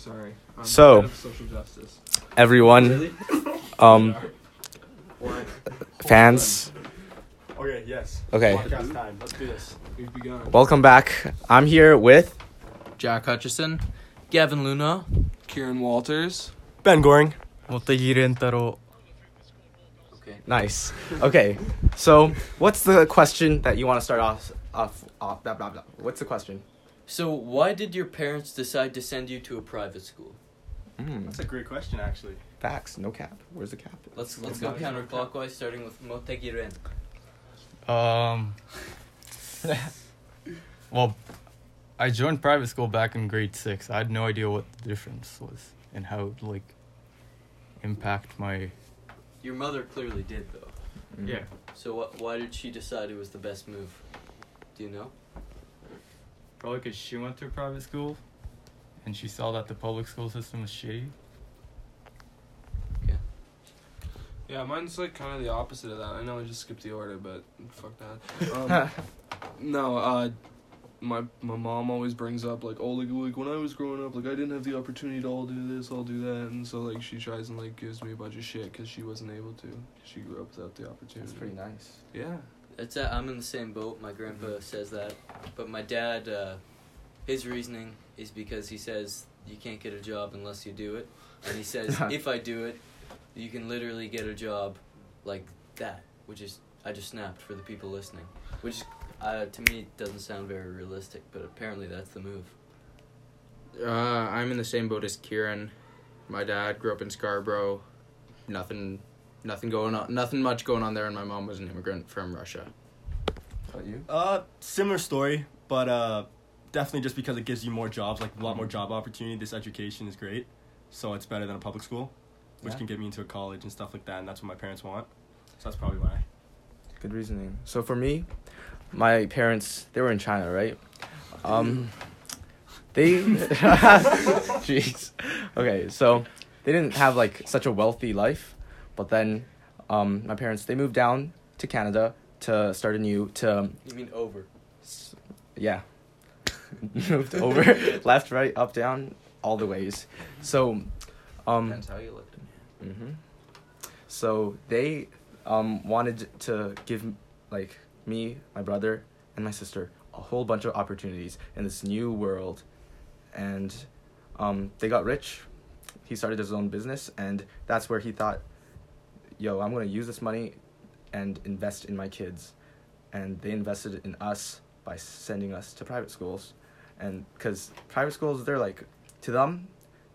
Sorry. I'm so, social justice. everyone, really? um, fans. Okay, yes. Okay. Podcast time. Let's do this. We've begun. Welcome back. I'm here with Jack Hutchison, Gavin Luna, Kieran Walters, Ben Goring, Okay. Nice. Okay. So, what's the question that you want to start off off off blah, blah, blah. What's the question? So, why did your parents decide to send you to a private school? Mm, That's a great question, actually. facts. No cap. Where's the cap? Let's let's go counterclockwise, starting with Motegi Ren. Um, well, I joined private school back in grade six. I had no idea what the difference was and how it like impact my. Your mother clearly did, though. Mm. So, what? Why did she decide it was the best move? Do you know? Probably because she went to a private school, and she saw that the public school system was shitty. Yeah, Yeah, mine's like kind of the opposite of that. I know I just skipped the order, but fuck that. Um, no, uh, my my mom always brings up like, oh, like, like when I was growing up, like I didn't have the opportunity to all do this, all do that, and so like she tries and like gives me a bunch of shit because she wasn't able to. She grew up without the opportunity. That's pretty nice. Yeah. It's uh, I'm in the same boat. My grandpa says that, but my dad, uh, his reasoning is because he says you can't get a job unless you do it, and he says if I do it, you can literally get a job like that, which is I just snapped for the people listening, which uh, to me doesn't sound very realistic, but apparently that's the move. Uh, I'm in the same boat as Kieran. My dad grew up in Scarborough. Nothing, nothing going on. Nothing much going on there, and my mom was an immigrant from Russia. About you? Uh, similar story, but uh, definitely just because it gives you more jobs, like a lot more job opportunity. This education is great, so it's better than a public school, which Yeah. can get me into a college and stuff like that, and that's what my parents want. So that's probably why. Good reasoning. So for me, my parents they were in China, right? Um, they, jeez. Okay, so they didn't have like such a wealthy life, but then, um, my parents they moved down to Canada to start a new to You mean over? s- yeah moved over left right up down all the ways so um Depends how you looked. hmm So they um, wanted to give like me, my brother, and my sister a whole bunch of opportunities in this new world, and um, they got rich. He started his own business, and that's where he thought, "Yo, I'm gonna use this money and invest in my kids," and they invested in us by sending us to private schools, and because private schools, they're like, to them,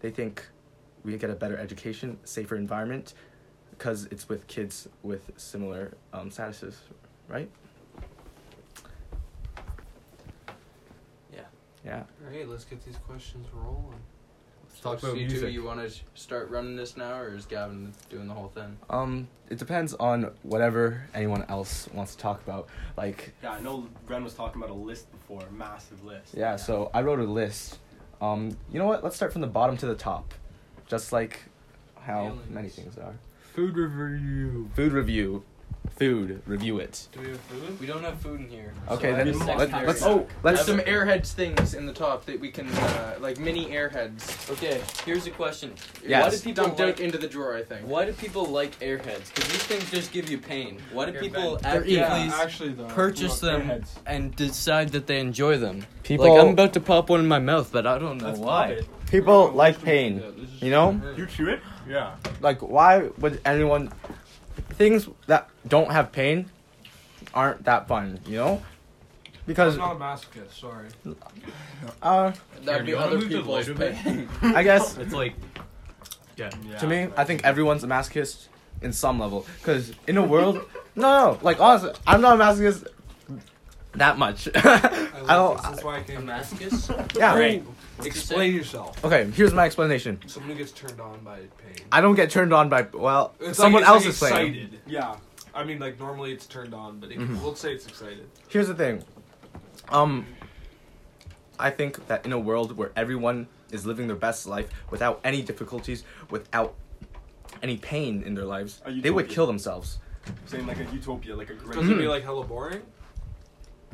they think we get a better education, safer environment, because it's with kids with similar um, statuses, right? Yeah. Yeah. Alright, let's get these questions rolling. Let's talk about you two, you want to start running this now, or is Gavin doing the whole thing? Um, it depends on whatever anyone else wants to talk about. Like, Yeah, I know Ren was talking about a list before, a massive list. yeah. So I wrote a list. Um, you know what? Let's start from the bottom to the top, just like how Aliens. many things are. Food review. Food review. Food review it. Do we have food? We don't have food in here. Okay, so then a let- secondary- let's- Oh, Let's- there's some airheads things in the top that we can, uh, like mini airheads. Okay, here's a question. Yes. Why do people Dumped like, into the drawer, I think. Why do people like airheads? Because these things just give you pain. Why do They're people actively Yeah, actually though. purchase look, them airheads. and decide that they enjoy them? People, Like I'm about to pop one in my mouth, but I don't know Let's why. people like pain. Yeah, this is You know? You chew it? Yeah. like why would anyone things that don't have pain aren't that fun you know because I'm not a masochist, sorry. uh That'd be Here, do you wanna other move people's light a bit? pain. i guess It's like, yeah. to me i think everyone's a masochist in some level because in a world no no like honestly i'm not a masochist that much I, i don't this. That's why I A came. masochist? yeah Great. What'd you Explain say? yourself. okay here's my explanation Someone gets turned on by pain. i don't get turned on by well It's someone like, else it's is like playing excited. Yeah. I mean, like normally it's turned on, but it, we'll say it's excited. here's the thing um i think that in a world where everyone is living their best life without any difficulties without any pain in their lives A they would utopia. kill themselves Saying like a utopia, like a great. Does it be like hella boring?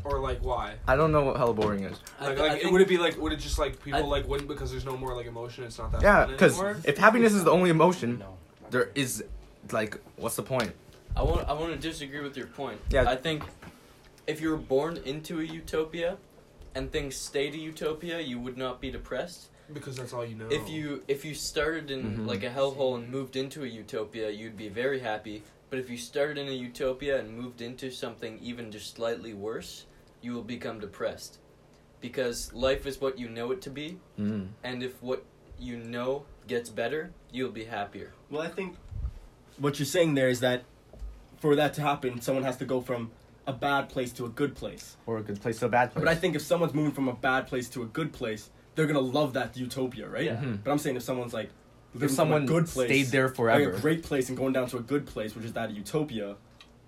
Or like why? I don't know what hella boring is. Like, like think- would it be like would it just like people I- like wouldn't because there's no more like emotion? It's not that Yeah, because if happiness is the only emotion, No. there is like, what's the point? I want I want to disagree with your point. Yeah. I think if you were born into a utopia and things stayed a utopia, you would not be depressed. because that's all you know. If you if you started in Mhm. like a hellhole and moved into a utopia, you'd be very happy. But if you started in a utopia and moved into something even just slightly worse, you will become depressed. Because life is what you know it to be, Mm. and if what you know gets better, you'll be happier. Well, I think what you're saying there is that for that to happen, someone has to go from a bad place to a good place. Or a good place to a bad place. But I think if someone's moving from a bad place to a good place, they're gonna love that utopia, right? Yeah. Mhm. But I'm saying if someone's like if someone a good place, stayed there forever like forever, a great place, and going down to a good place, which is that utopia,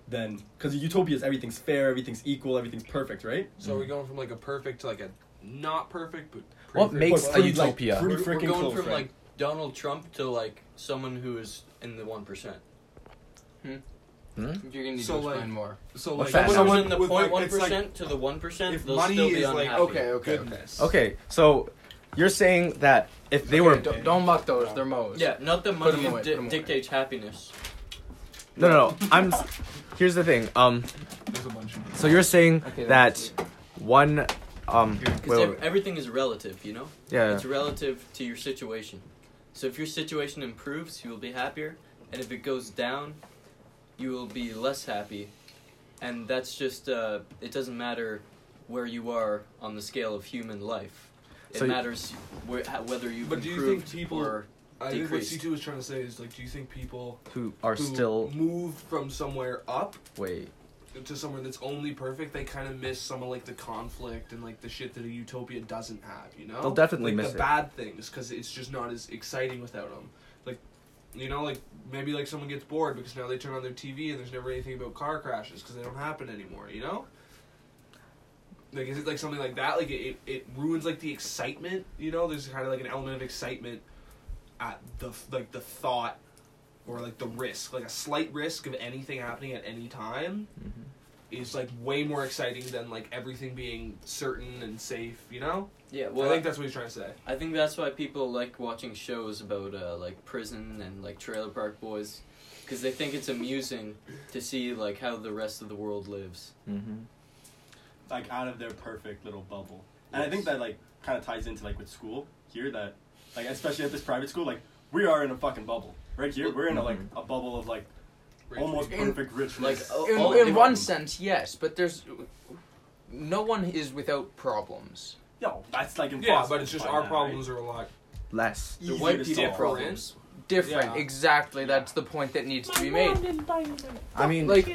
then because utopia is everything's fair, everything's equal, everything's perfect, right? so we're we going from like a perfect to like a not perfect, but What pretty makes But a pretty, like, utopia? pretty We're, we're freaking going close, from right? like Donald Trump to like someone who is in the one percent. Hmm? You're gonna need So, to explain like- more. So What's like that? Someone someone in the with, point like, one it's like, percent to the one percent, if they'll money still be is unhappy. like Okay, okay, okay. goodness. Okay, so you're saying that if they were Don't, don't muck those. They're Moe's. Yeah, not the Put money 'em away, di- away. dictates happiness. no, no, no, I'm. S- Here's the thing. Um, There's a bunch of so you're saying Okay, that one, um, wait, wait, wait. everything is relative, you know. yeah, It's relative to your situation. So if your situation improves, you will be happier, and if it goes down, you will be less happy. And that's just uh, it doesn't matter where you are on the scale of human life. It So matters where, how, whether you've But do you think people- or I think what. C two was trying to say is like, do you think people who are who still moved from somewhere up wait. to somewhere that's only perfect, they kind of miss some of like the conflict and like the shit that a utopia doesn't have. You know, They'll definitely like, miss the it. bad things because it's just not as exciting without them. Like, you know, like maybe like someone gets bored because now they turn on their TV and there's never anything about car crashes because they don't happen anymore. You know. Like is it like something like that? Like it, it, it ruins like the excitement. You know, there's kind of like an element of excitement at the like the thought or like the risk, like a slight risk of anything happening at any time Mhm. is like way more exciting than like everything being certain and safe, you know? yeah, Well, well, I think that's what he's trying to say. I think that's why people like watching shows about uh, like prison and like Trailer Park Boys, because they think it's amusing to see like how the rest of the world lives. Mm-hmm. like out of their perfect little bubble. And I think that like kind of ties into like with school here that like especially at this private school like we are in a fucking bubble right here we're in a like a bubble of like almost In- perfect richness. Like, oh, In, all- in one sense, yes, but there's no one is without problems. yo, that's like impossible. Yeah, but it's just our that, problems are a lot. Less. right? The white to people problems. Different, Yeah. exactly. That's the point that needs to be made. I mean, Like,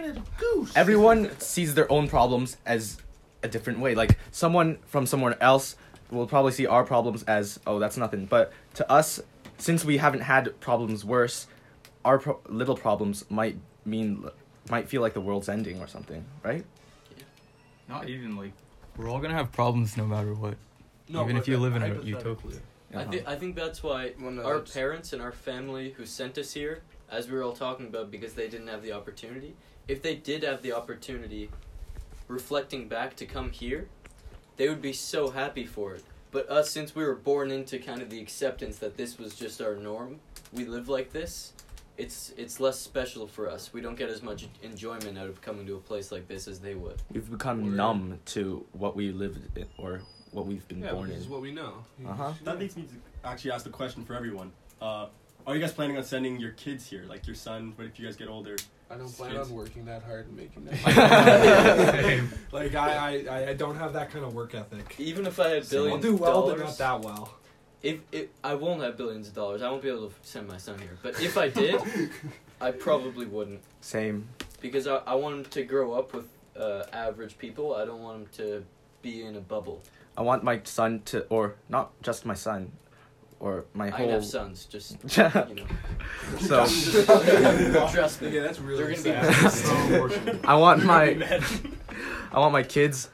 everyone sees their own problems as a different way. Like someone from somewhere else will probably see our problems as oh that's nothing. But to us, since we haven't had problems worse, our pro- little problems might mean might feel like the world's ending or something, right? Not even like we're all gonna have problems no matter what. No, even if you live in a utopia. I Uh-huh. think I think that's why Well, no, our that's- parents and our family who sent us here, as we were all talking about, because they didn't have the opportunity. If they did have the opportunity, reflecting back to come here, they would be so happy for it. But us, since we were born into kind of the acceptance that this was just our norm, we live like this. It's it's less special for us. We don't get as much enjoyment out of coming to a place like this as they would. We've become Word. numb to what we lived in, or what we've been Yeah, born this is what we know. Uh-huh. That leads me to actually ask the question for everyone. Uh, are you guys planning on sending your kids here, like your son? What if you guys get older? I don't plan Kids. on working that hard and making that. like I, I, I don't have that kind of work ethic. Even if I had Same. billions I'll do well, of but not that well. If, if I won't have billions of dollars, I won't be able to send my son here. But if I did, I probably wouldn't Same. because I, I want him to grow up with uh, average people. I don't want him to be in a bubble. I want my son to, or not just my son, or my I whole. can have sons, just you know. so Trust me. Yeah, that's really They're gonna be sad. so. I want my, I want my kids,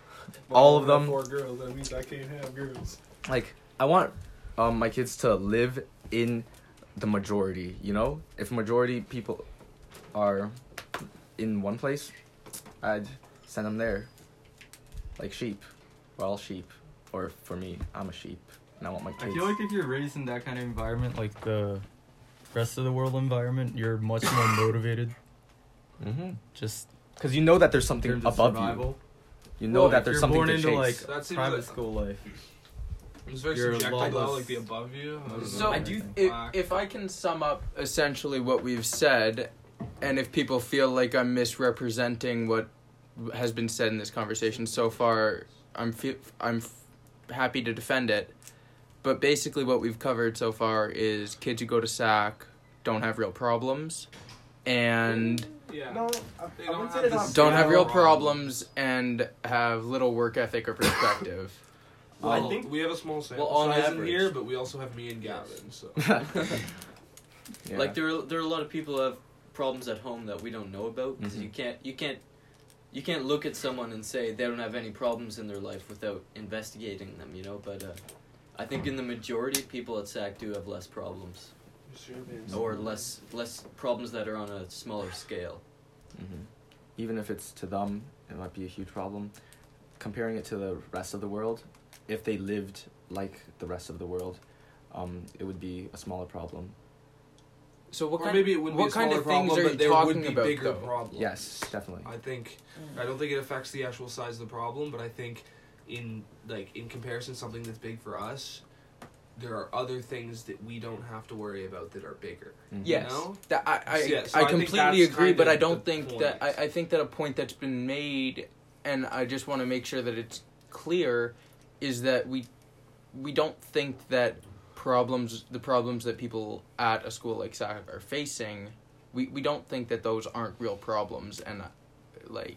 all of them. Four girls. That means I can't have girls. like I want um my kids to live in the majority, you know? If majority people are in one place, I'd send them there. like sheep. We're all sheep, or for me, I'm a sheep, and I want my I feel like if you're raised in that kind of environment, like the rest of the world environment, you're much more motivated. mm-hmm. Just Because you know that there's something above survival. you. You know Well, that if there's you're something born to into, chase. like, That seems private like- school life. It's very You're subjective though, lawless. like the above you. I. So I do. If, if I can sum up essentially what we've said, and if people feel like I'm misrepresenting what has been said in this conversation so far, I'm fe- I'm f- happy to defend it. But basically, what we've covered so far is kids who go to SAC don't have real problems, and yeah. No, I, They I don't have say they the don't have don't have real problems. problems, and have little work ethic or perspective. Well, I think- we have a small sample Well, on size in here, but we also have me and Gavin. So Yeah. Like there are there are a lot of people who have problems at home that we don't know about. 'cause Mhm. You can't you can't you can't look at someone and say they don't have any problems in their life without investigating them. You know, but uh, I think in the majority, of people at SAC do have less problems or less less problems that are on a smaller scale. hmm Even if it's to them, it might be a huge problem. Comparing it to the rest of the world, if they lived like the rest of the world, um, it would be a smaller problem. So what or kind? maybe it wouldn't what be a kind of things problem, are but you there talking would be about, bigger though? Yes, definitely. I think I don't think it affects the actual size of the problem, but I think in like in comparison, something that's big for us, there are other things that we don't have to worry about that are bigger. Mhm. Yes, know? that I I, Yeah, so I I completely that's agree, but I don't the think that. I, I think that a point that's been made, and I just want to make sure that it's clear, is that we we don't think that problems the problems that people at a school like SAC are facing, we we don't think that those aren't real problems, and uh, like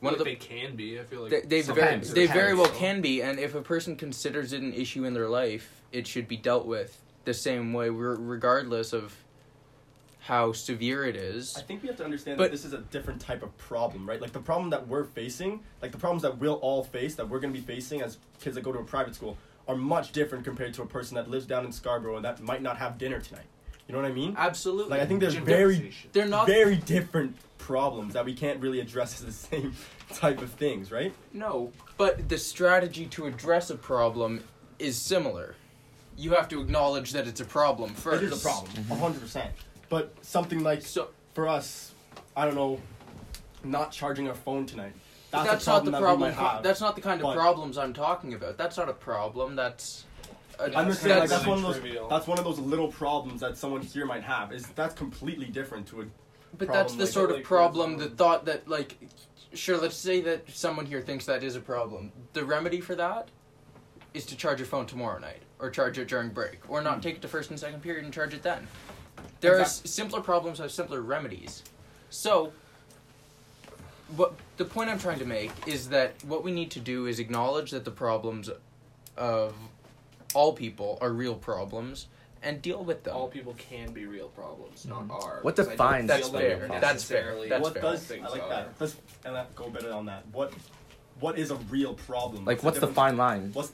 one Like of the they can be. I feel like they, they very they very well can be, and if a person considers it an issue in their life, it should be dealt with the same way, regardless of how severe it is. I think we have to understand But- that this is a different type of problem, right? Like the problem that we're facing, like the problems that we'll all face, that we're going to be facing as kids that go to a private school, are much different compared to a person that lives down in Scarborough and that might not have dinner tonight. You know what I mean? Absolutely, Like I think there's very, they're not. very different problems that we can't really address as the same type of things, right? No, but the strategy to address a problem is similar. You have to acknowledge that it's a problem first. It is a problem, mm-hmm. a hundred percent. But something like So for us, I don't know, not charging our phone tonight. That's, that's, a not the that problem. we might have. That's not the kind of But- problems I'm talking about. That's not a problem. That's. A, I'm just saying, like, That's that's one of those. trivial. That's one of those little problems that someone here might have. Is that's completely different to a. But that's the like sort that, of like, problem. The thought that like, sure, let's say that someone here thinks that is a problem. The remedy for that is to charge your phone tomorrow night, or charge it during break, or not hmm. take it to first and second period and charge it then. There are s- simpler problems have simpler remedies. So, what the point I'm trying to make is that what we need to do is acknowledge that the problems of all people are real problems and deal with them. all people can be real problems, not Mhm. are. What because I defines That's feel like fair. That's fair. That's what fair. does things I like are. that? Let's and let go better on that. What what is a real problem? Like, what's the difference- fine line? What's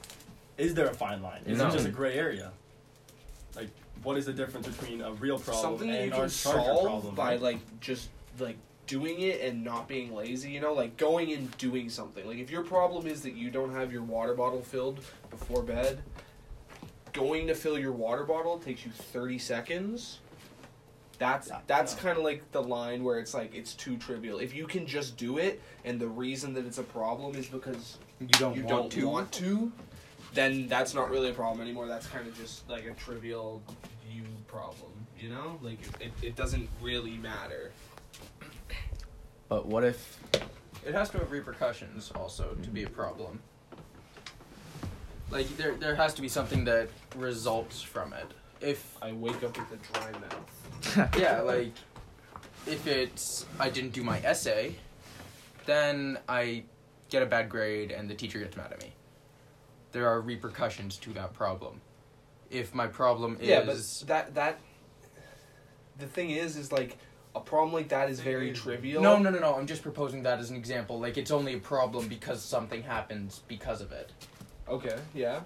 is there a fine line? Is No. it just a gray area? Like, what is the difference between a real problem something and you our can charger solve problem? by right? like just like doing it and not being lazy you know like going and doing something like if your problem is that you don't have your water bottle filled before bed going to fill your water bottle takes you 30 seconds that's Yeah, that's yeah. kind of like the line where it's like it's too trivial if you can just do it and the reason that it's a problem is because you don't you want don't to. want to then that's not really a problem anymore that's kind of just like a trivial you problem you know like it, it, it doesn't really matter But what if It has to have repercussions also to be a problem. Like there, there has to be something that results from it. If I wake up with a dry mouth. yeah, like if it's I didn't do my essay, then I get a bad grade and the teacher gets mad at me. There are repercussions to that problem. If my problem is Yeah, but that that the thing is, is like a problem like that is very trivial. no, no, no, no. I'm just proposing that as an example. Like it's only a problem because something happens because of it. Okay. Yeah.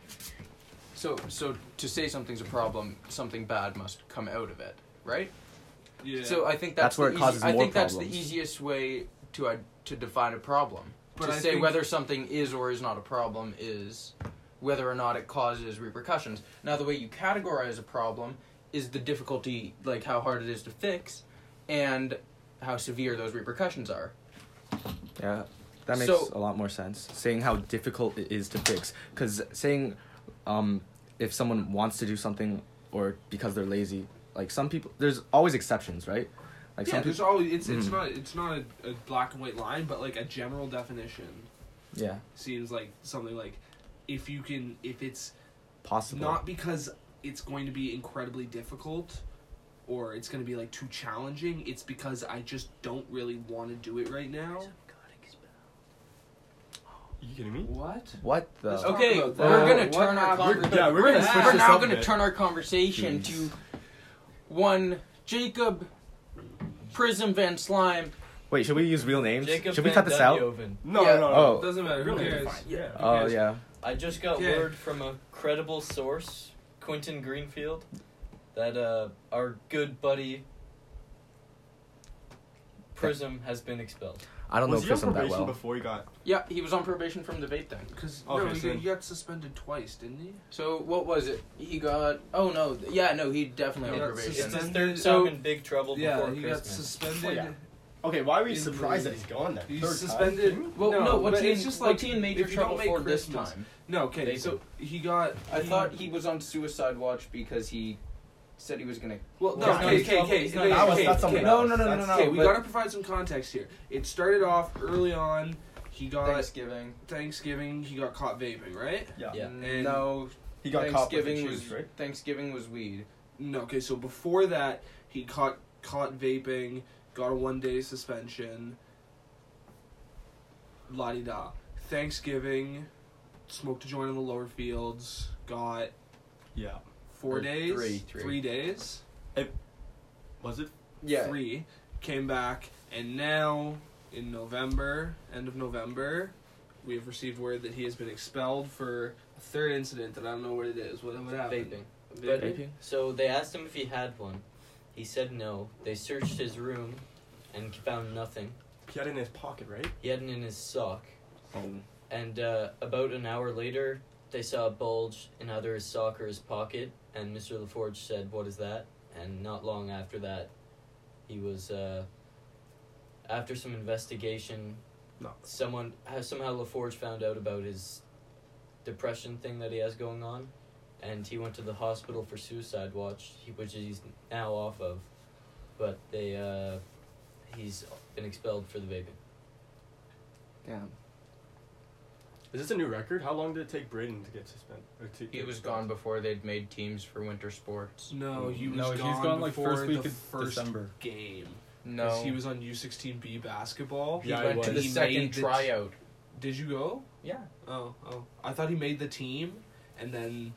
So, so to say something's a problem, something bad must come out of it, right? Yeah. So I think that's, That's where the it causes I more think that's the problems. easiest way to uh, to define a problem. But to I say think- whether something is or is not a problem is whether or not it causes repercussions. Now, the way you categorize a problem is the difficulty, like how hard it is to fix, and how severe those repercussions are. Yeah, that makes So- a lot more sense. Saying how difficult it is to fix, because saying, um, if someone wants to do something or because they're lazy, like some people, there's always exceptions, right? Like yeah, some there's people, always it's it's Mhm. not it's not a, a black and white line, but like a general definition yeah, seems like something like if you can if it's possible. not because it's going to be incredibly difficult or it's going to be like too challenging it's because i just don't really want to do it right now You kidding me? what what the? Okay, we're that. gonna What turn our happened? conver- Yeah, we're we're, gonna switch we're now gonna turn our conversation Jeez. to one Jacob Prism Van Slime. Wait, should we use real names? Jacob should we Van got this out? Dunyhoven. No, Yeah. no, no. Oh. doesn't matter who Really? cares Yeah. Oh cares? yeah. I just got Okay. word from a credible source, Quentin Greenfield, that uh, our good buddy Prism has been expelled. I don't was know he on Prism that probation well. before he got? Yeah, he was on probation from the vape thing. because Okay, no, he, so then- he got suspended twice didn't he So what was it? He got. Oh no, yeah, no, he definitely He on got probation. It's his Suspended. third So- time in big trouble yeah before he got Christmas. suspended Oh, yeah. Okay, why are we In surprised that he's gone then? he's Third time? suspended hmm? Well, no, what's but he? it's just what's like he in major if you don't trouble make for this Christmas- time? no okay Vaping. so he got I he- thought he was on suicide watch because he said he was gonna. well no He's okay okay okay he's not okay, That was okay, that's okay. No, else. no, no, no, That's- no, Okay, we gotta provide some context here. It started off early on. He got Thanksgiving. Thanksgiving. He got caught vaping, right? Yeah. Yeah. And- no, He got caught with the Thanksgiving juice, was right? Thanksgiving was weed. No. Okay, so before that, he caught caught vaping. Got a one day suspension. La di da. Thanksgiving, smoked a joint in the lower fields. Got Yeah. Four Or days. three, three. days. Was it? Yeah. Three. Came back, and now in November, end of November, we have received word that he has been expelled for a third incident that I don't know what it is. What, what happened? Vaping. But Vaping? so they asked him if he had one. He said no. They searched his room and found nothing. He had it in his pocket, right? He had it in his sock. Oh. And uh, about an hour later, they saw a bulge in either his sock or his pocket. And Mr. LaForge said, "What is that?" And not long after that, he was. Uh, after some investigation, No. someone has somehow LaForge found out about his depression thing that he has going on, and he went to the hospital for suicide watch, which he's now off of. But they, uh, he's been expelled for the vaping. Damn. Is this a new record? How long did it take Braden to get suspended? Or to He was expelled? gone before they'd made teams for winter sports. No, he mm-hmm. was no, gone he's gone like before first week the of first December. game. No, 'Cause he was on U16B basketball. He Yeah, he went to the He second made the t- tryout. Did you go? Yeah. Oh, oh. I thought he made the team, and then.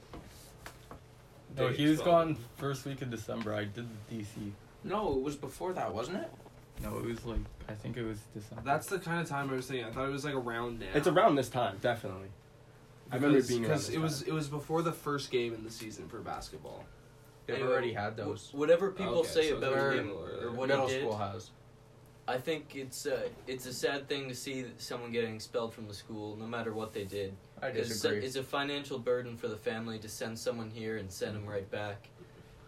No, he was expelled gone first week of December. I did the DC. No, it was before that, wasn't it? No, it was like I think it was December. That's the kind of time I was thinking. I thought it was like around now. It's around this time, definitely. I remember it Because- being because this it was it was before the first game in the season for basketball. They've Anyway, already had those. wh- Whatever people Okay, say so about they're him middle or what Middle he did, school has. I think it's a it's a sad thing to see someone getting expelled from the school, no matter what they did. I It's, disagree. it's a financial burden for the family to send someone here and send them right back.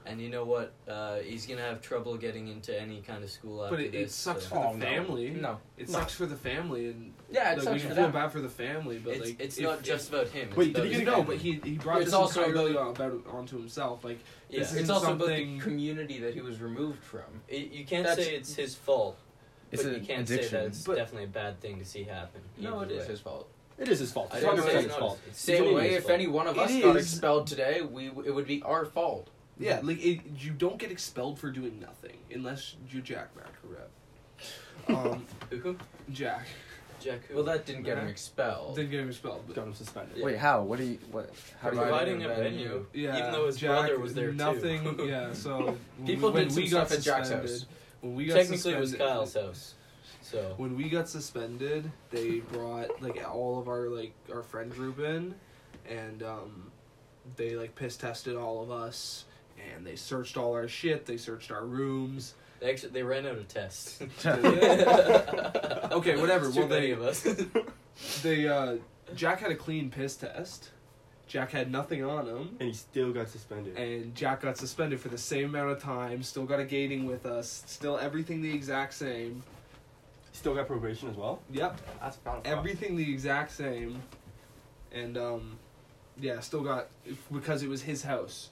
And you know what? Uh, he's gonna have trouble getting into any kind of school after But it, it this. sucks so- for the Oh, no. family. No. It No. sucks for the family, and Yeah, it like, sucks we for feel them. bad for the family. But it's like, it's if- not if- just about him. It's Wait, did about he his get- no, but he he brought It's this also entirely about- about onto himself. Like yeah. this It's isn't also about something- the community that he was removed from. It- you can't That's- say it's his fault, It's but an you can't addiction. say that it's But- definitely a bad thing to see happen. No, it either is way. his fault. It is his fault. I It's didn't No, say no, his not fault. his- it's Same way, if any one of It us got is- expelled today, we it would be our fault. Yeah, like it, you don't get expelled for doing nothing unless you Jack Mac rep. Um, Who? Jack Jack who? Well, that didn't get him expelled. didn't get him expelled. But Got him suspended. Wait, how? What do you? What? How? Providing Providing a a venue, venue. yeah, even though his Jack, brother was there nothing, too. yeah, so People when did some we got stuff at Jack's house. When we got Technically, it was Kyle's house. So When we got suspended, they brought like all of our like our friend group in, and um, they like piss tested all of us, and they searched all our shit. They searched our rooms. they actually they ran out of tests. okay, whatever. It's too Well, many they of us. they uh, Jack had a clean piss test. Jack had nothing on him, And he still got suspended. and Jack got suspended for the same amount of time. Still got a gating with us. Still everything the exact same. Still got probation as well. Yep, That's found everything the exact same. And um, yeah, still got because it was his house,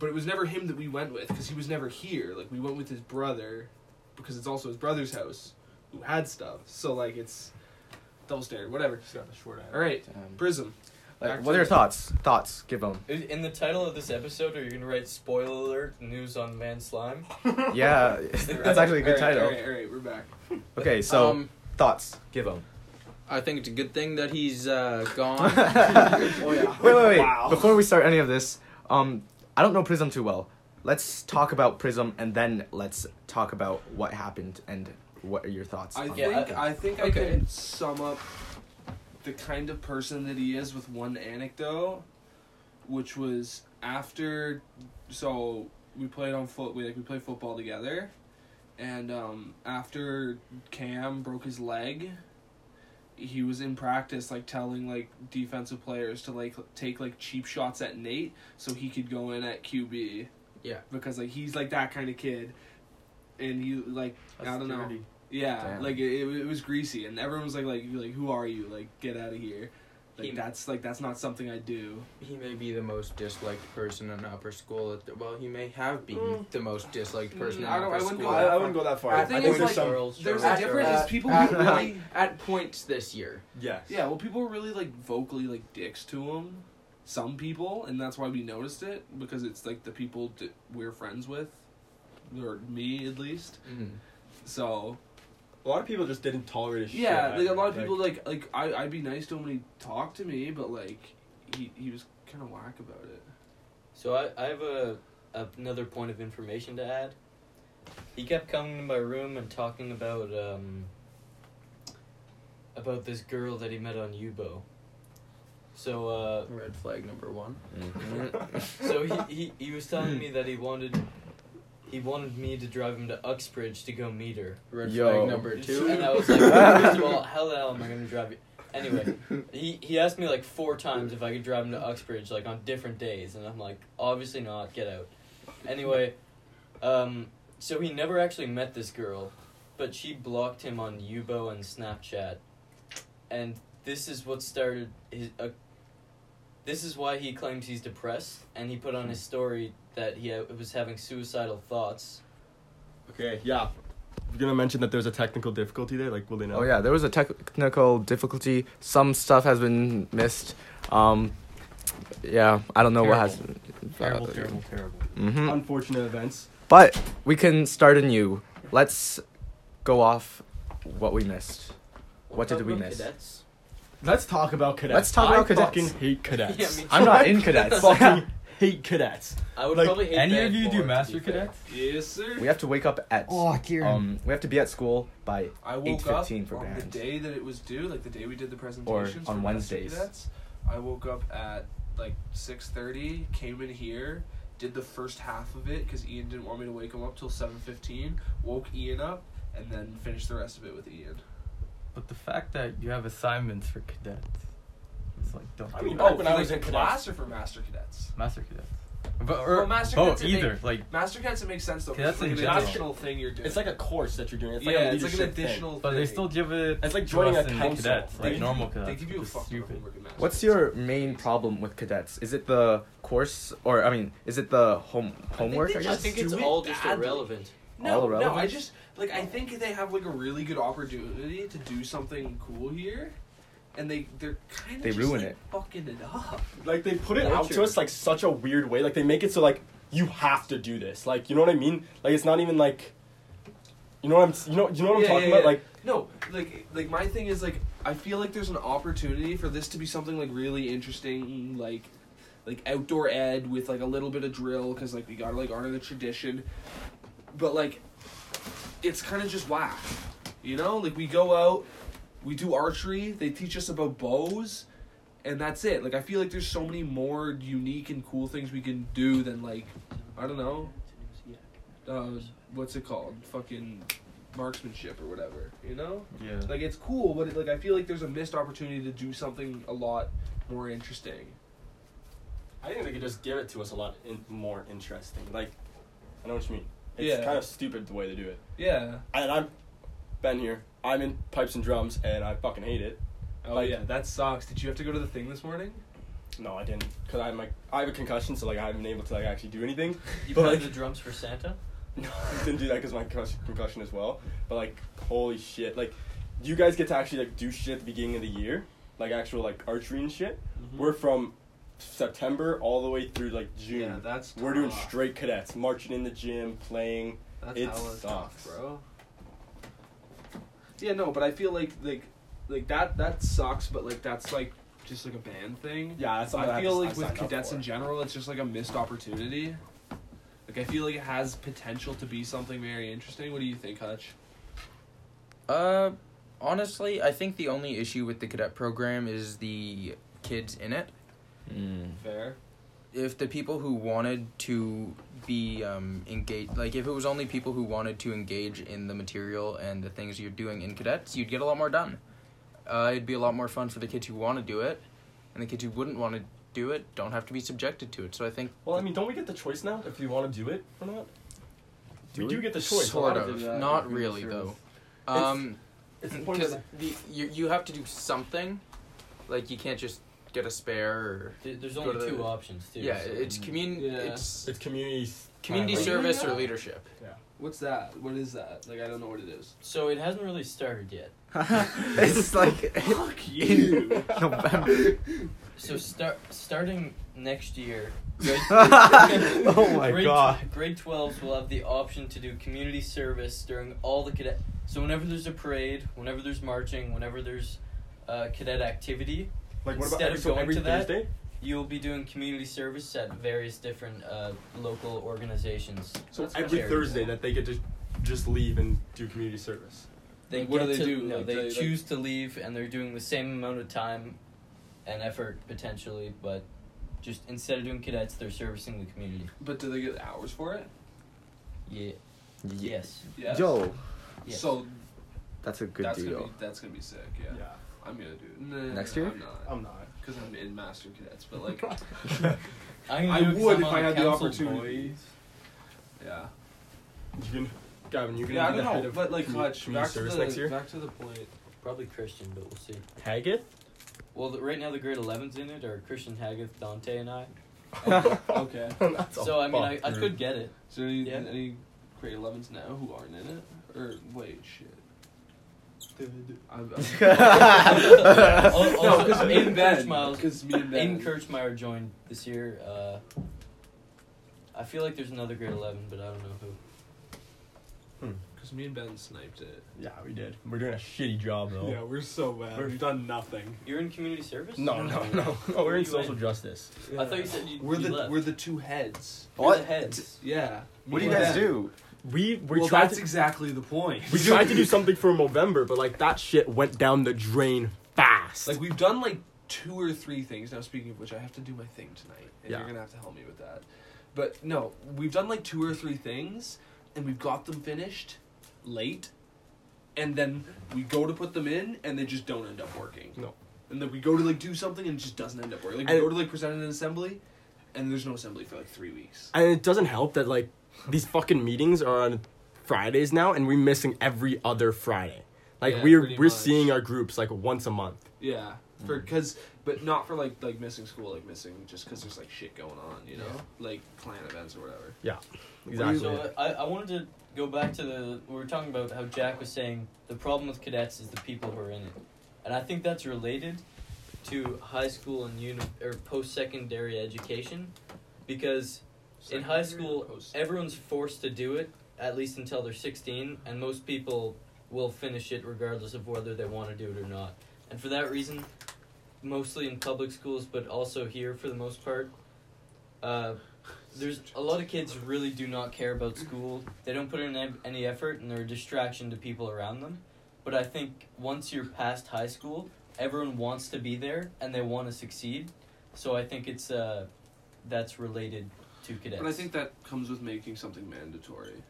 but it was never him that we went with because he was never here. Like we went with his brother, because it's also his brother's house, who had stuff. So like it's double standard, whatever. Just got the short end. All right, Um, Prism. like, what are your thoughts? Thoughts. Give them. In in the title of this episode, are you gonna write "Spoiler Alert: News on Van Slime"? Yeah, that's actually a good All right, title. All right, all right, we're back. Okay, so um, thoughts. Give them. I think it's a good thing that he's uh, gone. Oh yeah. Wait, wait, wait. Wow. Before we start any of this, um, I don't know Prism too well. Let's talk about Prism and then let's talk about what happened and what are your thoughts. I on think that. I think I Okay. can sum up the kind of person that he is with one anecdote, which was after. So we played on foot. We like we played football together, and um, after Cam broke his leg, he was in practice like telling like defensive players to like take like cheap shots at Nate so he could go in at QB. Yeah. Because like he's like that kind of kid, and he like I don't know. Yeah, Damn. like it, it was greasy, and everyone was like, like, like, who are you? Like, get out of here. Like He- that's like that's not something I do. he may be the most disliked person in upper school. At the, well, he may have been Mm. the most disliked person Mm, in I don't- upper I wouldn't school. go I, that I wouldn't go that far. I I think think there's like- some. Charles, There's Charles, a difference. at, people at, really, at points this year. Yes. yeah, well, people were really like vocally like dicks to him. Some people, and that's why we noticed it because it's like the people that we're friends with, or me at least. So A lot of people just didn't tolerate his shit. yeah, like a lot of either. people like like I I'd be nice to him when he talked to me, but like he he was kind of whack about it. So I, I have a another point of information to add. He kept coming to my room and talking about um about this girl that he met on Yubo. So uh Red flag number one. Mhm. so he, he, he was telling me that he wanted he wanted me to drive him to Uxbridge to go meet her. Red Yo. flag number two. And I was like, first of all, how the hell am I gonna drive you? Anyway, he he asked me like four times if I could drive him to Uxbridge, like on different days, and I'm like, obviously not. Get out. Anyway, um, so he never actually met this girl, but she blocked him on Yubo and Snapchat, and this is what started his. Uh, this is why he claims he's depressed, and he put on his story that he ha- was having suicidal thoughts. Okay, yeah. You're gonna mention that there's a technical difficulty there, like will they know? Oh yeah, there was a technical difficulty. Some stuff has been missed. Um, yeah, I don't know what has. Terrible, terrible, terrible. hmm Unfortunate events. But we can start anew. Let's go off what we missed. What did we miss? cadets. Let's talk about cadets. Let's talk I about cadets. fucking hate cadets. Yeah, me I'm not in cadets. fucking hate cadets. I would Like, probably hate Any band of you more, do to master fair. cadets? Yes, sir. we have to wake up at. Kieran. Um, we have to be at school by I woke up 8:15 for on band. the day that it was due, like the day we did the presentations on for Master Wednesdays. Cadets. I woke up at like six thirty, came in here, did the first half of it because Ian didn't want me to wake him up till seven fifteen. Woke Ian up and then finished the rest of it with Ian. But the fact that you have assignments for cadets, it's like don't I do mean, that. back oh, when for I was in class or for Master Cadets? master cadets. But, Well, or, master oh, cadets, it either make- like. Master Cadets, it makes sense though. Cadets it's like an general. additional thing you're doing. It's like a course that you're doing. It's like yeah, a it's like an leadership thing. additional. But they still give it. It's like joining us a in council. cadets, They like give normal They cadets. give you a which is fuck stupid. homework in What's your main problem with cadets? Is it the course, or I mean, is it the home homework? they I just I guess. think do it's all just badly. irrelevant. No, all no, I just like I think they have like a really good opportunity to do something cool here, and they they're kind of They just, ruin like, it. fucking it up. like they put it Yeah, out to true. us like such a weird way. Like they make it so like you have to do this. Like you know what I mean? Like it's not even like you know what I'm you know you know what I'm Yeah, talking yeah, about? yeah. Like No, like like my thing is like I feel like there's an opportunity for this to be something like really interesting, like like outdoor ed with like a little bit of drill because like we gotta like honor the tradition, but like it's kind of just whack, you know? Like we go out, we do archery, they teach us about bows. And that's it. Like I feel like there's so many more unique and cool things we can do than like I don't know. Uh, what's it called? Fucking marksmanship or whatever. You know, Yeah. like it's cool, but it, like I feel like there's a missed opportunity to do something a lot more interesting. I think they could just give it to us a lot in, more interesting. Like, I know what you mean. It's Yeah. kind of stupid the way they do it. Yeah. And I'm Ben here. I'm in pipes and drums, and I fucking hate it. Oh Like- yeah, that sucks. Did you have to go to the thing this morning? No, I didn't, cause I'm like I have a concussion, so like I haven't been able to like actually do anything. You But, played like- the drums for Santa? No, I didn't do that because my concussion, concussion as well. But like, holy shit! Like, do you guys get to actually like do shit at the beginning of the year, like actual like archery and shit. Mm-hmm. We're from September all the way through like June. Yeah, that's We're doing straight cadets, marching in the gym, playing. That's It sucks. tough, bro. Yeah, no, but I feel like like like that that sucks, but like that's like just like a band thing. Yeah, that's I I feel have to- like I with cadets in general, it's just like a missed opportunity. Like I feel like it has potential to be something very interesting. What do you think, Hutch? Uh, honestly, I think the only issue with the cadet program is the kids in it. Mm. Fair. If the people who wanted to be um, engaged, like if it was only people who wanted to engage in the material and the things you're doing in cadets, you'd get a lot more done. Uh, it'd be a lot more fun for the kids who want to do it, and the kids who wouldn't want to do it don't have to be subjected to it. So I think Well, I mean, don't we get the choice now if we want to do it or not? Do we, we? do get the choice. Sort lot of, not really service. though. It's- Um, It's the point because the you you have to do something, like you can't just get a spare or There's only to the- two options too. yeah, so- it's community. Yeah. It's it's community. community time. service or leadership. Yeah. What's that? What is that? Like I don't know what it is. So it hasn't really started yet. it's like Fuck you. November. So start starting next year. oh my grade, god. Grade 12s will have the option to do community service during all the cadet. So whenever there's a parade, whenever there's marching, whenever there's uh, cadet activity, Like what about Instead every, of so going every to that- Thursday? you'll be doing community service at various different uh, local organizations. So That's every. Thursday that they get to just leave and do community service. They Like, what do they to- do? No, Like, they, they, like- choose to leave, and they're doing the same amount of time and effort potentially, but just instead of doing cadets, they're servicing the community. But do they get hours for it? Yeah. Yeah. Yes. Yes. Yo, Yes. So that's a good that's deal. gonna be that's gonna be sick. Yeah. yeah. I'm gonna do it. Nah, Next year? I'm not. I'm not. Because I'm in master cadets, but like, I'm I do it 'cause would I'm if on I had the council, opportunity. boys. yeah. You can, Gavin. You can Yeah, I be don't the head know, of but like commu- Hutch, community back to service the next year. back to the point. Probably Christian, but we'll see. Haggith. Well, the, right now the grade 11s in it are Christian Haggith, Dante, and I. Okay. That's a So I mean, I, I fuck could get it. So any, Yeah. any grade 11s now who aren't in it? Or wait, shit. I'm, Al- no, also, because me and Aiden Ben. Because me and Ben. Aiden Kirchmeyer joined this year. Uh, I feel like there's another grade 11, but I don't know who. Because me and Ben sniped it. Yeah, we did. We're doing a shitty job though. Yeah, we're so bad. We're- We've done nothing. You're in community service? No, no, no, no. We're in social in? justice. I thought you said you, We're you the left. we're the two heads. You're the heads. Yeah. What do you guys do? We we well, tried that's to exactly the point. we tried to do something for November, but like that shit went down the drain fast. Like we've done like two or three things. Now speaking of which, I have to do my thing tonight, and Yeah. you're gonna have to help me with that. But no, we've done like two or three things, and we've got them finished late, and then we go to put them in, and they just don't end up working. No. And then we go to like do something, and it just doesn't end up working. Like we And- go to like present an assembly, and there's no assembly for like three weeks. and it doesn't help that like these fucking meetings are on Fridays now, and we're missing every other Friday. Like Yeah, we're we're much. seeing our groups like once a month. Yeah, for because but not for like like missing school, like missing just because there's like shit going on, you know, like clan events or whatever. Yeah, exactly. So I, I wanted to go back to the we were talking about how Jack was saying the problem with cadets is the people who are in it, and I think that's related to high school and uni or post secondary education, because in high school everyone's forced to do it at least until they're sixteen, and most people will finish it regardless of whether they want to do it or not, and for that reason, mostly in public schools, but also here for the most part. Uh, there's a lot of kids really do not care about school. They don't put in any- any effort, and they're a distraction to people around them. But I think once you're past high school, everyone wants to be there and they want to succeed. So I think it's uh, that's related to cadets. But I think that comes with making something mandatory.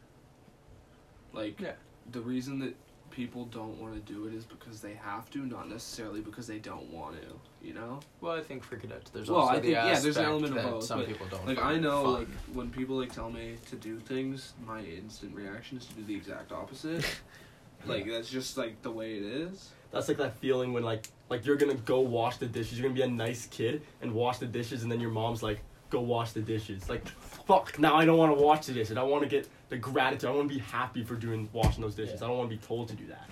Like, Yeah. the reason that people don't want to do it is because they have to, not necessarily because they don't want to. You know, Well, I think for cadets, there's Well, also I the think- yeah, there's an aspect element of that both, Some people don't. like I know, fun. like when people like tell me to do things, my instant reaction is to do the exact opposite. like that's just like the way it is. That's like that feeling when like like you're gonna go wash the dishes. You're gonna be a nice kid and wash the dishes, and then your mom's like, "Go wash the dishes." Like, fuck. Now I don't want to wash the dishes. I don't want to get the gratitude. I want to be happy for doing washing those dishes. Yeah. I don't want to be told to do that.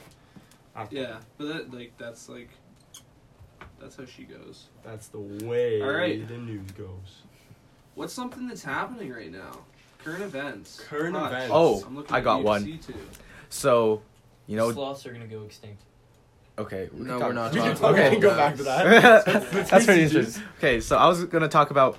Yeah, but that like that's like that's how she goes. That's the way All right. the news goes. What's something that's happening right now? Current events. Current Hutch. events. Oh, I'm looking I got one. Too. So, you know, sloths are gonna go extinct. okay. we No, we're not We can talking Okay, go back to that. That's pretty interesting. Okay, so I was gonna talk about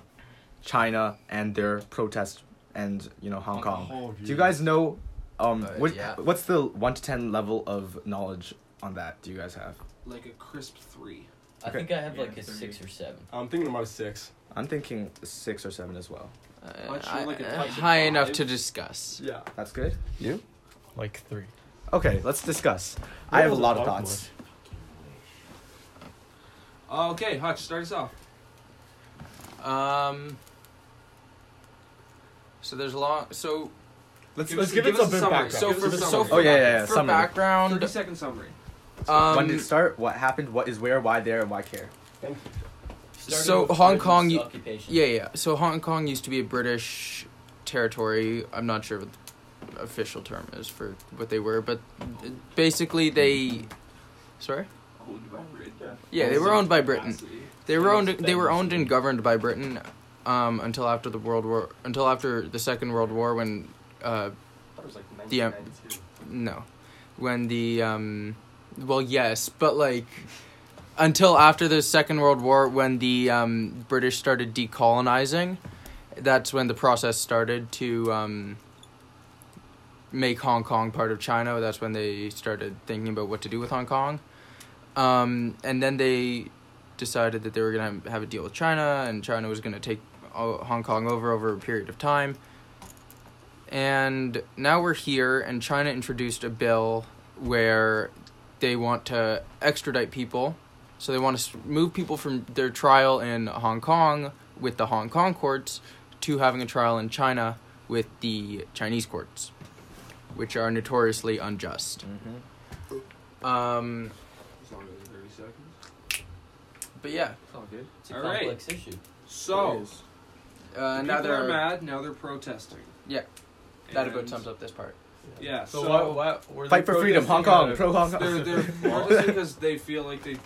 China and their protest and you know Hong Kong. Oh, Do you guys know um Uh, what yeah. what's the one to ten level of knowledge on that? Do you guys have? Like a crisp three. I think I have Yeah, like a three. six or seven. I'm thinking about a six. I'm thinking six or seven as well. Uh, Much I- like a uh, high enough five. to discuss. Yeah. That's good. You? Like three. Okay, let's discuss. I have a lot of talk thoughts. Okay, Hutch, start us off. Um. So there's a lot. So Let's Give let's us- give, give it us some a bit summary. background. so for so for, Oh, yeah, yeah, yeah, for summary. background. Thirty second summary. Um, when did it start? What happened? What is where? Why there? And why care? Thank you. So Hong Kong, occupation. Yeah, yeah. So Hong Kong used to be a British territory. I'm not sure what the official term is for what they were, but basically they. Sorry. Owned by Britain. Yeah, they were owned by Britain. They were owned. They were owned and governed by Britain um, until after the World War. Until after the Second World War, when uh, I thought it was like The, um, no, when the um, well, yes, but like until after the Second World War, when the um, British started decolonizing, that's when the process started to um, make Hong Kong part of China. That's when they started thinking about what to do with Hong Kong, um, and then they decided that they were gonna have a deal with China, and China was gonna take Hong Kong over over a period of time. And now we're here, and China introduced a bill where they want to extradite people. So they want to move people from their trial in Hong Kong with the Hong Kong courts to having a trial in China with the Chinese courts, which are notoriously unjust. Mm-hmm. Um, It's longer than thirty seconds. but yeah, It's all good. It's a All right. complex issue. So uh, now people are they're mad. Now they're protesting. Yeah. that And- about sums up this part. Yeah. So, So, what? What were Fight for freedom, Hong Kong, pro Hong Kong. they're they're protesting because they feel like they.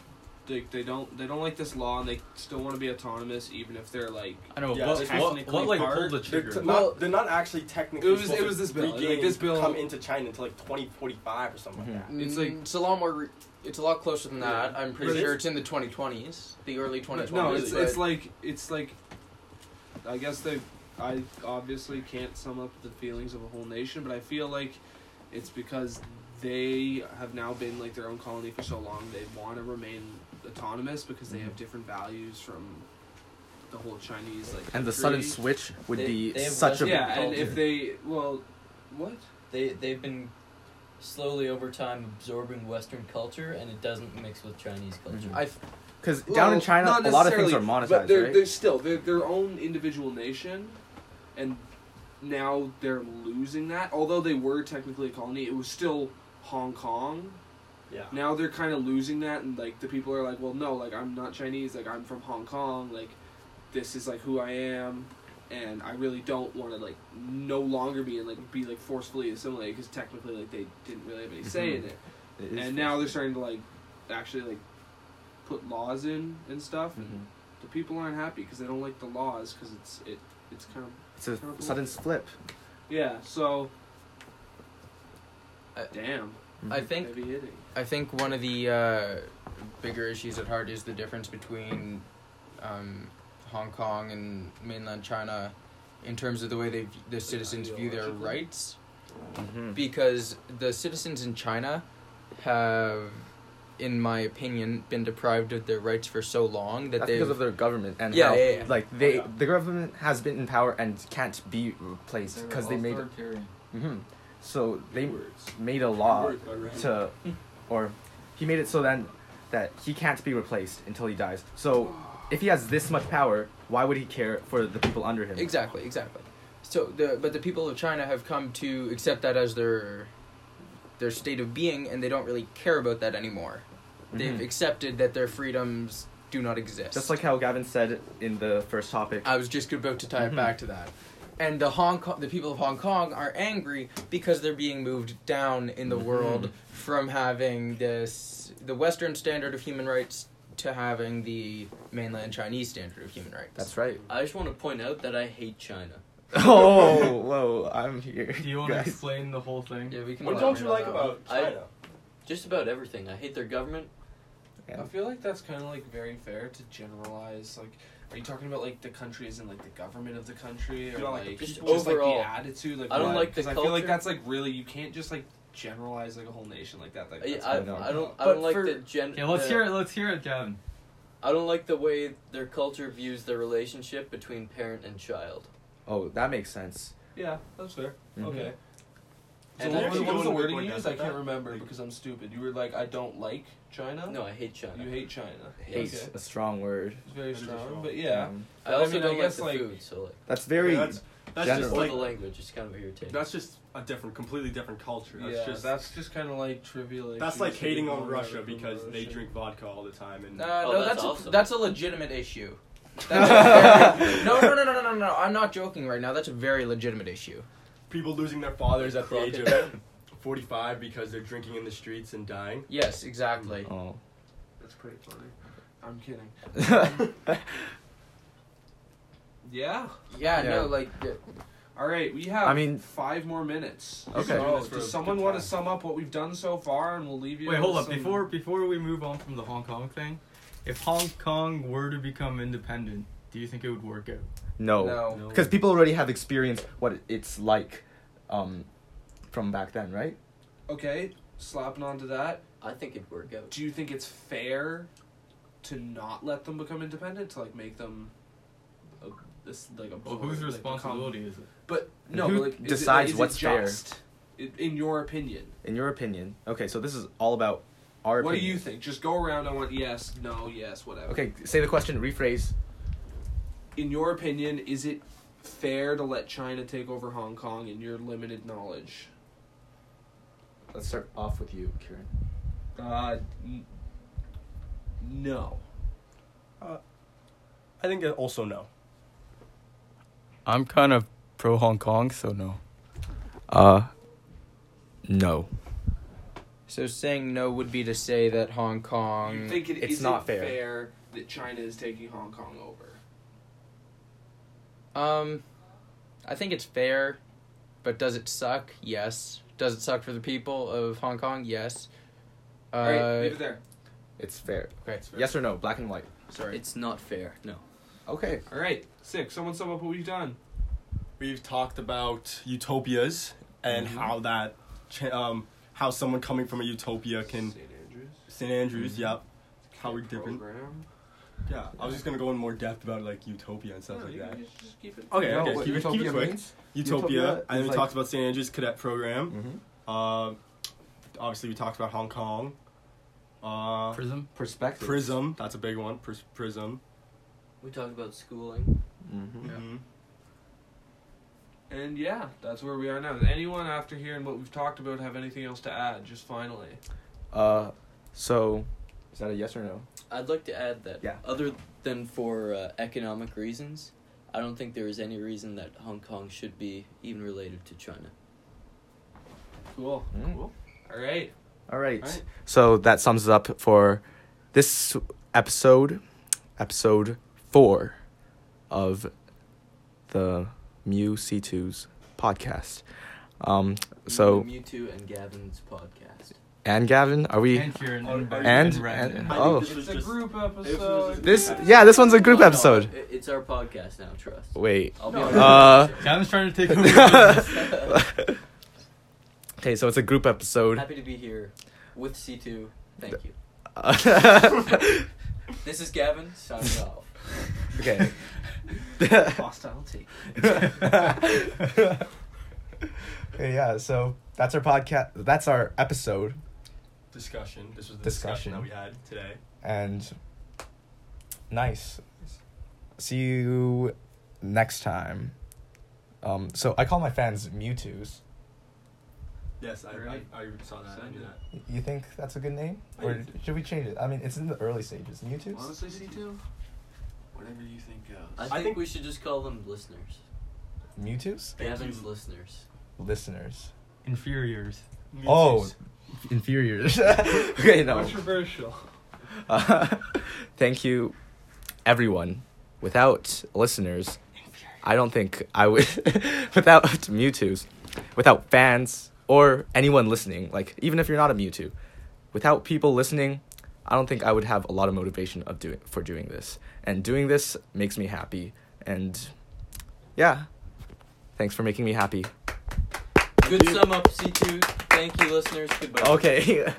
They, they don't they don't like this law and they still want to be autonomous even if they're like I know. Yeah, what, it's what, what, like part- pulled the They're, trigger? t- Well- not, they're not actually technically It was- it was this bill. Like, regain- this bill- come into China until like 2045 or something Mhm. like that. It's like- Mm, it's a lot more. Re- it's a lot closer than that. Yeah. I'm pretty But sure it's- it's in the 2020s, the early 2020s. no it's, it's like it's like I guess they I obviously can't sum up the feelings of a whole nation but I feel like it's because they have now been like their own colony for so long they want to remain autonomous because they have different values from the whole Chinese like And the sudden switch would They- be they such a yeah and if they well what They they've been slowly over time absorbing Western culture, and it doesn't mix with Chinese culture. Mhm. I because down in China, a lot of things are monetized, but they're, right? they're still they're their own individual nation, and now they're losing that. Although they were technically a colony, it was still Hong Kong. Yeah. Now they're kind of losing that, and like the people are like, well, no, like I'm not Chinese, like I'm from Hong Kong, like this is like who I am, and I really don't want to like no longer be and like be like forcefully assimilated because technically like they didn't really have any say Mhm. in it, It is and now they're starting to like actually like put laws in and stuff. Mhm. The people aren't happy because they don't like the laws because it's it it's kind of It's a sudden flip. yeah. So I- damn I think. I think one of the uh, bigger issues at heart is the difference between um, Hong Kong and mainland China in terms of the way they the citizens view their rights. Mm-hmm. Because the citizens in China have, in my opinion, been deprived of their rights for so long that they because of their government and Yeah, how, yeah, yeah. like they Yeah. the government has been in power and can't be replaced because they made. authoritarian. hmm so they made a law Words, to, or he made it so then that he can't be replaced until he dies. So if he has this much power, why would he care for the people under him? Exactly, exactly. So the but the people of China have come to accept that as their their state of being, and they don't really care about that anymore. They've Mhm. accepted that their freedoms do not exist. Just like how Gavin said in the first topic. I was just about to tie Mhm. it back to that. And the Hong Kong, the people of Hong Kong are angry because they're being moved down in the Mhm. world from having this the Western standard of human rights to having the mainland Chinese standard of human rights. That's right. I just want to point out that I hate China. oh, whoa! I'm here. Do you want to explain the whole thing? Yeah, we can. What don't you like elaborate on about I- China? Just about everything. I hate their government. I feel like that's kind of like very fair to generalize. Like, are you talking about like the country as in like the government of the country, or You don't like like the just, people? like the attitude? Like, I don't what? like the 'Cause I feel like that's like really you can't just like generalize like a whole nation like that. Like, I, that's I, no. I don't. I don't like for- the gen. Yeah, let's the- hear it. Let's hear it, Gavin. I don't like the way their culture views the relationship between parent and child. Oh, that makes sense. Yeah, that's fair. Mhm. Okay. So And what, I was- what was the don't wording you out used? I can't remember like- because I'm stupid. You were like, I don't like China. No, I hate China. You hate China. Hate Okay. a strong word. It's very strong, strong. but yeah. Um, I But I also mean, don't like guess, the like- food, so like that's very. Yeah, that's that's general. just like the language is kind of irritating. that's just a different, completely different culture. That's yeah, just that's just kind of like trivial. that's issues like hating on on Russia from because they drink vodka all the time and. Uh, Oh, no, that's that's awesome. a, that's a legitimate issue. That's very, no, no, no, no, no, no, no. I'm not joking right now. That's a very legitimate issue. people losing their fathers at the age of 45 because they're drinking in the streets and dying. Yes, exactly. Oh. That's pretty funny. I'm kidding. Yeah. Yeah, Yeah. no, like All right, we have. I mean- five more minutes. Okay. So, Do oh, does someone want to sum up what we've done so far, and we'll leave you. Wait, hold with up. some- Before before we move on from the Hong Kong thing, if Hong Kong were to become independent, do you think it would work out? No. no. Because people already have experienced what it's like, um, from back then, right? Okay, slapping onto that. I think it'd work out. Do you think it's fair to not let them become independent? To like make them. A, this like a. Well, whose like, responsibility is it? but no, who but, like, is it- decides is what's fair? just? In, in your opinion, In your opinion. Okay, so this is all about our what do you think? Just go around. I want yes, no, yes, whatever. Okay, say the question, rephrase. in your opinion, is it fair to let China take over Hong Kong in your limited knowledge? Let's start off with you, Kieran. Uh, n- no. I think also no. I'm kind of pro Hong Kong, so no. Uh, no. So saying no would be to say that Hong Kong. you think it it's is not it fair. fair that China is taking Hong Kong over? Um, I think it's fair, but does it suck? Yes. Does it suck for the people of Hong Kong? Yes. Uh, All right, leave it there. It's fair. okay. Yes or no? Black and white. Sorry. It's not fair. No. Okay. All right, sick. Someone sum up what we've done. We've talked about utopias and Mhm. how that, um, how someone coming from a utopia can St. Andrews. St. Andrews, Mhm. yep. How we're different. Program. Yeah, I was just gonna go in more depth about like utopia and stuff No, like you that. can just, just keep it. Okay, No, okay, what keep it, keep utopia it quick. means? Utopia, Utopia and then we like- talked about St. Andrews Cadet Program. Mm-hmm. Uh, obviously, we talked about Hong Kong. Uh, Prism. Perspective. Prism, that's a big one. Pris- Prism. We talked about schooling. Mm-hmm. Mhm. And yeah, that's where we are now. Does anyone after hearing what we've talked about have anything else to add? Just finally. Uh, so, is that a yes or no? I'd like to add that Yeah. other than for uh, economic reasons, I don't think there is any reason that Hong Kong should be even related to China. Cool. Mm. Cool. All right. All right. All right. So that sums it up for this episode, episode four of the Mu C2's podcast. Um, so Mewtwo and Gavin's podcast. and Gavin, are we? And Kieran. And- And, and- and- oh. this was It's a group episode. This yeah, this one's a group No, no, episode. it- it's our podcast now, trust. Wait. I'll be No. on Uh, Gavin's trying to take over. okay, so it's a group episode. Happy to be here with C2. Thank you. okay. This is Gavin signing off. Hostile take. yeah, so that's our podcast. That's our episode, Discussion. This was the Discussion. discussion, that we had today. and nice. See you next time. Um, so I call my fans Mewtwo's. Yes, I, Right. I, I saw that. I knew that. You think that's a good name, or should we change it? I mean, it's in the early stages. Mewtwo's. Honestly, C two. Whatever you think goes. I I think, think- we should just call them listeners. Mewtwo's Thank Gavin's you. listeners. listeners. Inferiors. Oh, inferiors. okay, no. Controversial. Uh, thank you, everyone. Without listeners, I don't think I would. without Mewtwo's, without fans or anyone listening, like even if you're not a Mewtwo, without people listening, I don't think I would have a lot of motivation of doing for doing this. And doing this makes me happy. And yeah, thanks for making me happy. Good sum up, C2. Thank you, listeners. Goodbye. Okay.